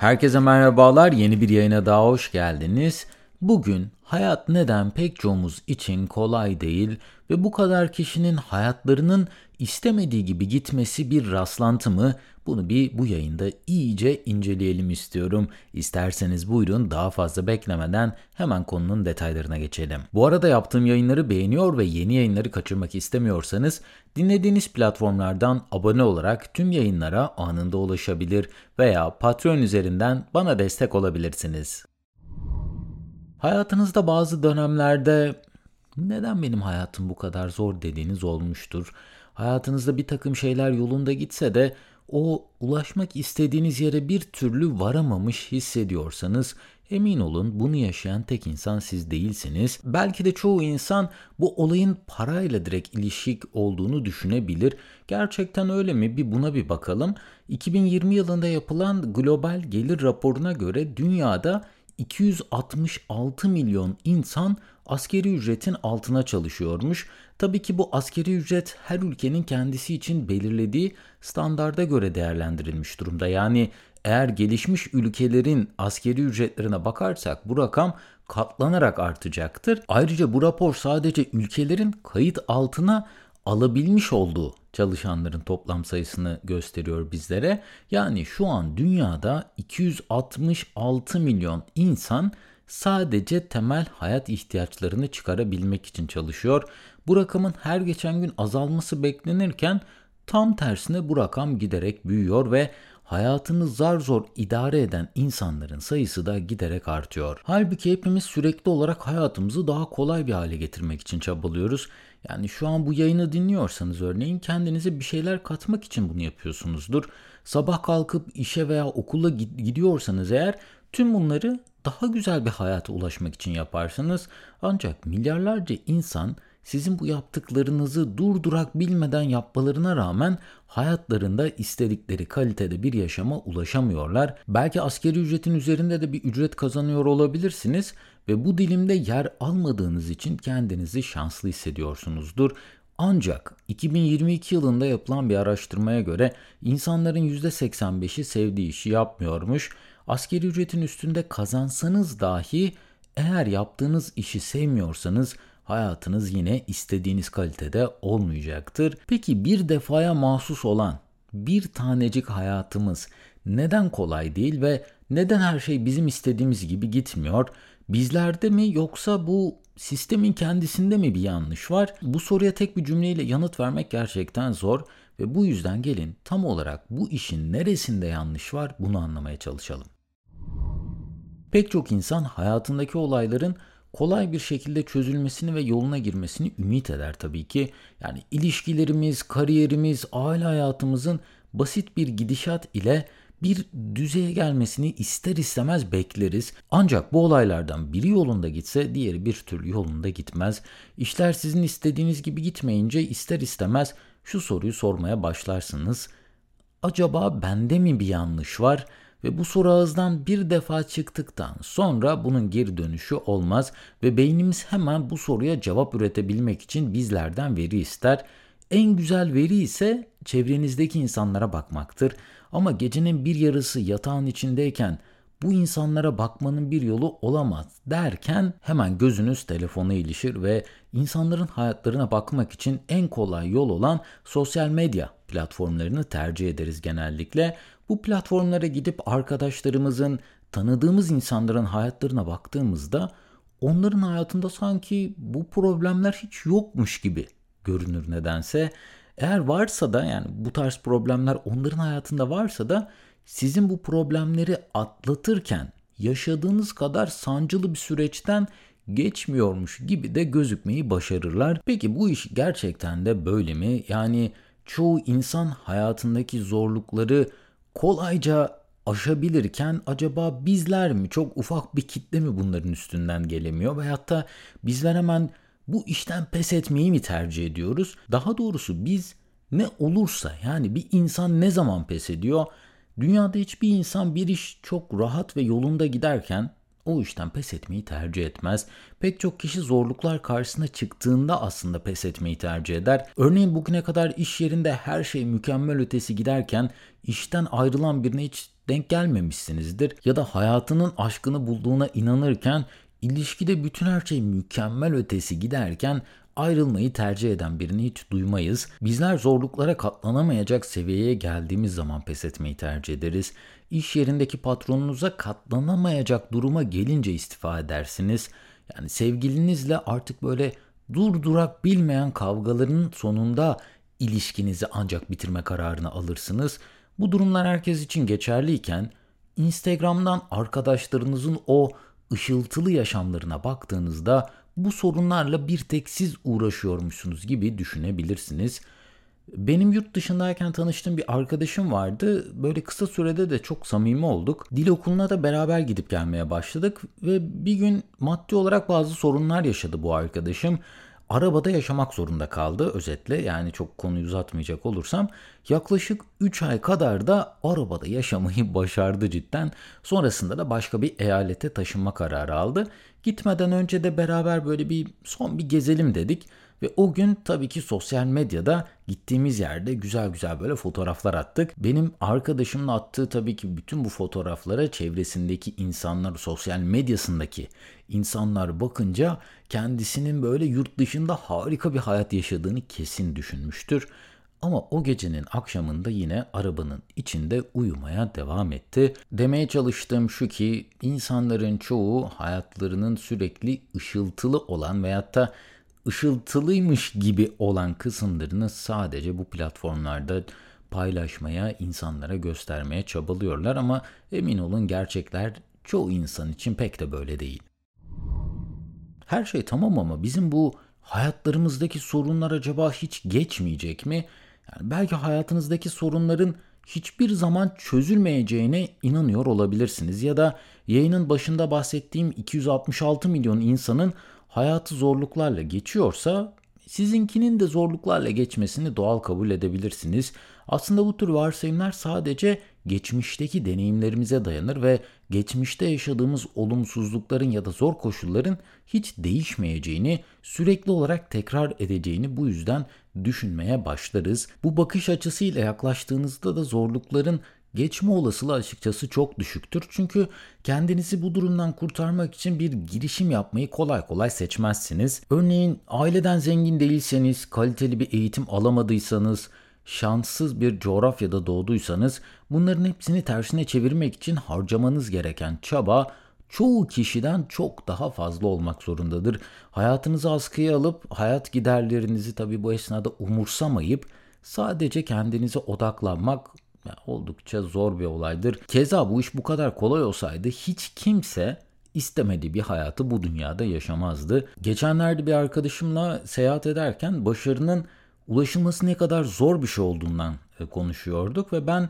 Herkese merhabalar. Yeni bir yayına daha hoş geldiniz. Bugün hayat neden pek çoğumuz için kolay değil ve bu kadar kişinin hayatlarının istemediği gibi gitmesi bir rastlantı mı? Bunu bir bu yayında iyice inceleyelim istiyorum. İsterseniz buyurun daha fazla beklemeden hemen konunun detaylarına geçelim. Bu arada yaptığım yayınları beğeniyor ve yeni yayınları kaçırmak istemiyorsanız dinlediğiniz platformlardan abone olarak tüm yayınlara anında ulaşabilir veya Patreon üzerinden bana destek olabilirsiniz. Hayatınızda bazı dönemlerde neden benim hayatım bu kadar zor dediğiniz olmuştur. Hayatınızda bir takım şeyler yolunda gitse de o ulaşmak istediğiniz yere bir türlü varamamış hissediyorsanız emin olun bunu yaşayan tek insan siz değilsiniz. Belki de çoğu insan bu olayın parayla direkt ilişik olduğunu düşünebilir. Gerçekten öyle mi? Bir buna bir bakalım. 2020 yılında yapılan global gelir raporuna göre dünyada 266 milyon insan askeri ücretin altına çalışıyormuş. Tabii ki bu askeri ücret her ülkenin kendisi için belirlediği standarda göre değerlendirilmiş durumda. Yani eğer gelişmiş ülkelerin askeri ücretlerine bakarsak bu rakam katlanarak artacaktır. Ayrıca bu rapor sadece ülkelerin kayıt altına alabilmiş olduğu çalışanların toplam sayısını gösteriyor bizlere. Yani şu an dünyada 266 milyon insan sadece temel hayat ihtiyaçlarını çıkarabilmek için çalışıyor. Bu rakamın her geçen gün azalması beklenirken tam tersine bu rakam giderek büyüyor ve hayatını zar zor idare eden insanların sayısı da giderek artıyor. Halbuki hepimiz sürekli olarak hayatımızı daha kolay bir hale getirmek için çabalıyoruz. Yani şu an bu yayını dinliyorsanız örneğin kendinize bir şeyler katmak için bunu yapıyorsunuzdur. Sabah kalkıp işe veya okula gidiyorsanız eğer tüm bunları daha güzel bir hayata ulaşmak için yaparsınız. Ancak milyarlarca insan sizin bu yaptıklarınızı durdurak bilmeden yapmalarına rağmen hayatlarında istedikleri kalitede bir yaşama ulaşamıyorlar. Belki askeri ücretin üzerinde de bir ücret kazanıyor olabilirsiniz ve bu dilimde yer almadığınız için kendinizi şanslı hissediyorsunuzdur. Ancak 2022 yılında yapılan bir araştırmaya göre insanların %85'i sevdiği işi yapmıyormuş. Askeri ücretin üstünde kazansanız dahi eğer yaptığınız işi sevmiyorsanız hayatınız yine istediğiniz kalitede olmayacaktır. Peki bir defaya mahsus olan bir tanecik hayatımız neden kolay değil ve neden her şey bizim istediğimiz gibi gitmiyor? Bizlerde mi yoksa bu sistemin kendisinde mi bir yanlış var? Bu soruya tek bir cümleyle yanıt vermek gerçekten zor ve bu yüzden gelin tam olarak bu işin neresinde yanlış var bunu anlamaya çalışalım. Pek çok insan hayatındaki olayların kolay bir şekilde çözülmesini ve yoluna girmesini ümit eder tabii ki. Yani ilişkilerimiz, kariyerimiz, aile hayatımızın basit bir gidişat ile bir düzeye gelmesini ister istemez bekleriz. Ancak bu olaylardan biri yolunda gitse diğeri bir türlü yolunda gitmez. İşler sizin istediğiniz gibi gitmeyince ister istemez şu soruyu sormaya başlarsınız. Acaba bende mi bir yanlış var? Ve bu soru ağızdan bir defa çıktıktan sonra bunun geri dönüşü olmaz ve beynimiz hemen bu soruya cevap üretebilmek için bizlerden veri ister. En güzel veri ise çevrenizdeki insanlara bakmaktır. Ama gecenin bir yarısı yatağın içindeyken bu insanlara bakmanın bir yolu olamaz derken hemen gözünüz telefona ilişir ve insanların hayatlarına bakmak için en kolay yol olan sosyal medya platformlarını tercih ederiz genellikle. Bu platformlara gidip arkadaşlarımızın, tanıdığımız insanların hayatlarına baktığımızda onların hayatında sanki bu problemler hiç yokmuş gibi görünür nedense. Eğer varsa da yani bu tarz problemler onların hayatında varsa da sizin bu problemleri atlatırken yaşadığınız kadar sancılı bir süreçten geçmiyormuş gibi de gözükmeyi başarırlar. Peki bu iş gerçekten de böyle mi? Yani çoğu insan hayatındaki zorlukları kolayca aşabilirken acaba bizler mi çok ufak bir kitle mi bunların üstünden gelemiyor veyahut da bizler hemen bu işten pes etmeyi mi tercih ediyoruz? Daha doğrusu biz ne olursa yani bir insan ne zaman pes ediyor? Dünyada hiçbir insan bir iş çok rahat ve yolunda giderken o işten pes etmeyi tercih etmez. Pek çok kişi zorluklar karşısına çıktığında aslında pes etmeyi tercih eder. Örneğin bugüne kadar iş yerinde her şey mükemmel ötesi giderken işten ayrılan birine hiç denk gelmemişsinizdir. Ya da hayatının aşkını bulduğuna inanırken ilişkide bütün her şey mükemmel ötesi giderken ayrılmayı tercih eden birini hiç duymayız. Bizler zorluklara katlanamayacak seviyeye geldiğimiz zaman pes etmeyi tercih ederiz. İş yerindeki patronunuza katlanamayacak duruma gelince istifa edersiniz. Yani sevgilinizle artık böyle durdurak bilmeyen kavgaların sonunda ilişkinizi ancak bitirme kararını alırsınız. Bu durumlar herkes için geçerliyken Instagram'dan arkadaşlarınızın o ışıltılı yaşamlarına baktığınızda bu sorunlarla bir tek siz uğraşıyormuşsunuz gibi düşünebilirsiniz. Benim yurt dışındayken tanıştığım bir arkadaşım vardı. Böyle kısa sürede de çok samimi olduk. Dil okuluna da beraber gidip gelmeye başladık ve bir gün maddi olarak bazı sorunlar yaşadı bu arkadaşım arabada yaşamak zorunda kaldı özetle yani çok konuyu uzatmayacak olursam yaklaşık 3 ay kadar da arabada yaşamayı başardı cidden. Sonrasında da başka bir eyalete taşınma kararı aldı. Gitmeden önce de beraber böyle bir son bir gezelim dedik. Ve o gün tabii ki sosyal medyada gittiğimiz yerde güzel güzel böyle fotoğraflar attık. Benim arkadaşımın attığı tabii ki bütün bu fotoğraflara çevresindeki insanlar, sosyal medyasındaki insanlar bakınca kendisinin böyle yurt dışında harika bir hayat yaşadığını kesin düşünmüştür. Ama o gecenin akşamında yine arabanın içinde uyumaya devam etti. Demeye çalıştığım şu ki insanların çoğu hayatlarının sürekli ışıltılı olan veyahut da ışıltılıymış gibi olan kısımlarını sadece bu platformlarda paylaşmaya, insanlara göstermeye çabalıyorlar ama emin olun gerçekler çoğu insan için pek de böyle değil. Her şey tamam ama bizim bu hayatlarımızdaki sorunlar acaba hiç geçmeyecek mi? Yani belki hayatınızdaki sorunların hiçbir zaman çözülmeyeceğine inanıyor olabilirsiniz ya da yayının başında bahsettiğim 266 milyon insanın hayatı zorluklarla geçiyorsa sizinkinin de zorluklarla geçmesini doğal kabul edebilirsiniz. Aslında bu tür varsayımlar sadece geçmişteki deneyimlerimize dayanır ve geçmişte yaşadığımız olumsuzlukların ya da zor koşulların hiç değişmeyeceğini, sürekli olarak tekrar edeceğini bu yüzden düşünmeye başlarız. Bu bakış açısıyla yaklaştığınızda da zorlukların geçme olasılığı açıkçası çok düşüktür. Çünkü kendinizi bu durumdan kurtarmak için bir girişim yapmayı kolay kolay seçmezsiniz. Örneğin aileden zengin değilseniz, kaliteli bir eğitim alamadıysanız, şanssız bir coğrafyada doğduysanız bunların hepsini tersine çevirmek için harcamanız gereken çaba çoğu kişiden çok daha fazla olmak zorundadır. Hayatınızı askıya alıp hayat giderlerinizi tabi bu esnada umursamayıp sadece kendinize odaklanmak oldukça zor bir olaydır. Keza bu iş bu kadar kolay olsaydı hiç kimse istemediği bir hayatı bu dünyada yaşamazdı. Geçenlerde bir arkadaşımla seyahat ederken başarının ulaşılması ne kadar zor bir şey olduğundan e, konuşuyorduk ve ben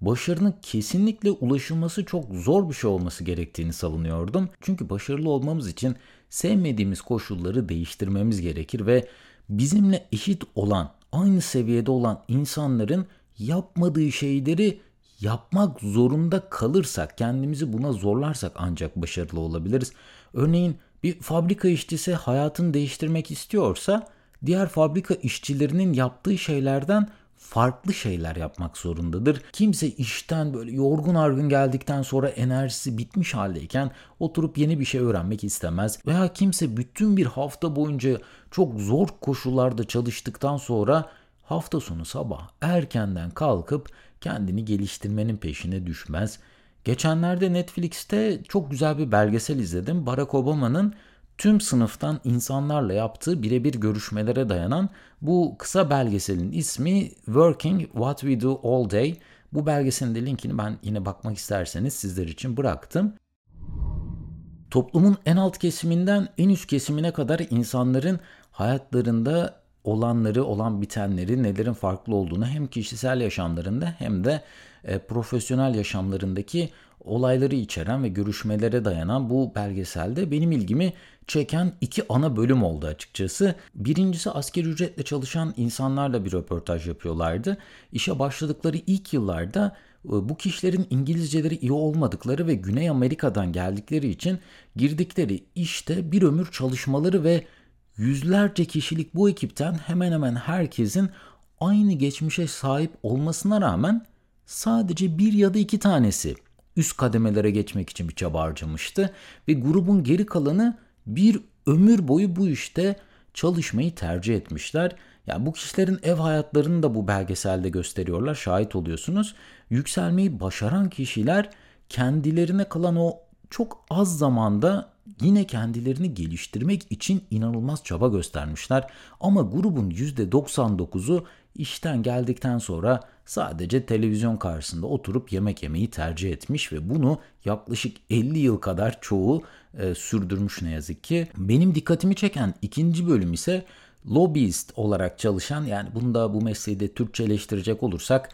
başarının kesinlikle ulaşılması çok zor bir şey olması gerektiğini savunuyordum. Çünkü başarılı olmamız için sevmediğimiz koşulları değiştirmemiz gerekir ve bizimle eşit olan, aynı seviyede olan insanların yapmadığı şeyleri yapmak zorunda kalırsak, kendimizi buna zorlarsak ancak başarılı olabiliriz. Örneğin bir fabrika işçisi hayatını değiştirmek istiyorsa diğer fabrika işçilerinin yaptığı şeylerden farklı şeyler yapmak zorundadır. Kimse işten böyle yorgun argın geldikten sonra enerjisi bitmiş haldeyken oturup yeni bir şey öğrenmek istemez. Veya kimse bütün bir hafta boyunca çok zor koşullarda çalıştıktan sonra hafta sonu sabah erkenden kalkıp kendini geliştirmenin peşine düşmez. Geçenlerde Netflix'te çok güzel bir belgesel izledim. Barack Obama'nın tüm sınıftan insanlarla yaptığı birebir görüşmelere dayanan bu kısa belgeselin ismi Working What We Do All Day. Bu belgeselin de linkini ben yine bakmak isterseniz sizler için bıraktım. Toplumun en alt kesiminden en üst kesimine kadar insanların hayatlarında olanları, olan bitenleri, nelerin farklı olduğunu hem kişisel yaşamlarında hem de e, profesyonel yaşamlarındaki olayları içeren ve görüşmelere dayanan bu belgeselde benim ilgimi çeken iki ana bölüm oldu açıkçası. Birincisi asker ücretle çalışan insanlarla bir röportaj yapıyorlardı. İşe başladıkları ilk yıllarda bu kişilerin İngilizceleri iyi olmadıkları ve Güney Amerika'dan geldikleri için girdikleri işte bir ömür çalışmaları ve yüzlerce kişilik bu ekipten hemen hemen herkesin aynı geçmişe sahip olmasına rağmen sadece bir ya da iki tanesi üst kademelere geçmek için bir çaba harcamıştı ve grubun geri kalanı bir ömür boyu bu işte çalışmayı tercih etmişler. Yani bu kişilerin ev hayatlarını da bu belgeselde gösteriyorlar, şahit oluyorsunuz. Yükselmeyi başaran kişiler kendilerine kalan o çok az zamanda yine kendilerini geliştirmek için inanılmaz çaba göstermişler. Ama grubun %99'u işten geldikten sonra sadece televizyon karşısında oturup yemek yemeyi tercih etmiş ve bunu yaklaşık 50 yıl kadar çoğu e, sürdürmüş ne yazık ki. Benim dikkatimi çeken ikinci bölüm ise lobbyist olarak çalışan yani bunu da bu mesleği de Türkçeleştirecek olursak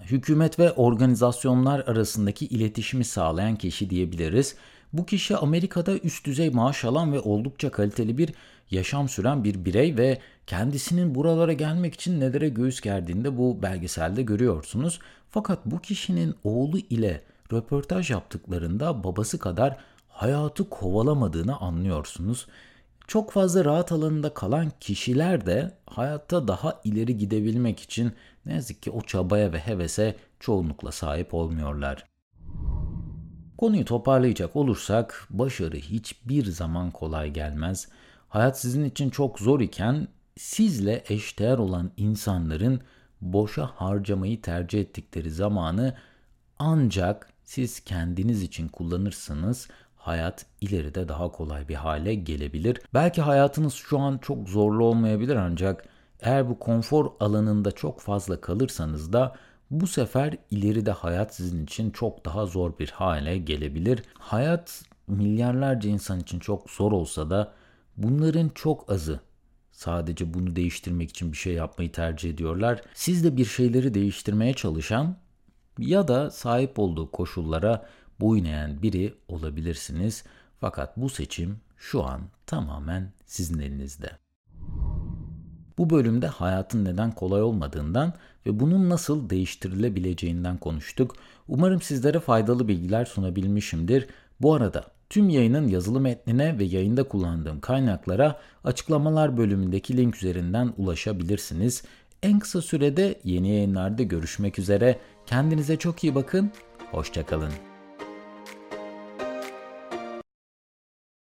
hükümet ve organizasyonlar arasındaki iletişimi sağlayan kişi diyebiliriz. Bu kişi Amerika'da üst düzey maaş alan ve oldukça kaliteli bir yaşam süren bir birey ve kendisinin buralara gelmek için nelere göğüs gerdiğini de bu belgeselde görüyorsunuz. Fakat bu kişinin oğlu ile röportaj yaptıklarında babası kadar hayatı kovalamadığını anlıyorsunuz. Çok fazla rahat alanında kalan kişiler de hayatta daha ileri gidebilmek için ne yazık ki o çabaya ve hevese çoğunlukla sahip olmuyorlar. Konuyu toparlayacak olursak başarı hiçbir zaman kolay gelmez. Hayat sizin için çok zor iken sizle eşdeğer olan insanların boşa harcamayı tercih ettikleri zamanı ancak siz kendiniz için kullanırsanız hayat ileride daha kolay bir hale gelebilir. Belki hayatınız şu an çok zorlu olmayabilir ancak eğer bu konfor alanında çok fazla kalırsanız da bu sefer ileride hayat sizin için çok daha zor bir hale gelebilir. Hayat milyarlarca insan için çok zor olsa da bunların çok azı sadece bunu değiştirmek için bir şey yapmayı tercih ediyorlar. Siz de bir şeyleri değiştirmeye çalışan ya da sahip olduğu koşullara boyun eğen biri olabilirsiniz. Fakat bu seçim şu an tamamen sizin elinizde. Bu bölümde hayatın neden kolay olmadığından ve bunun nasıl değiştirilebileceğinden konuştuk. Umarım sizlere faydalı bilgiler sunabilmişimdir. Bu arada tüm yayının yazılı metnine ve yayında kullandığım kaynaklara açıklamalar bölümündeki link üzerinden ulaşabilirsiniz. En kısa sürede yeni yayınlarda görüşmek üzere. Kendinize çok iyi bakın. Hoşçakalın.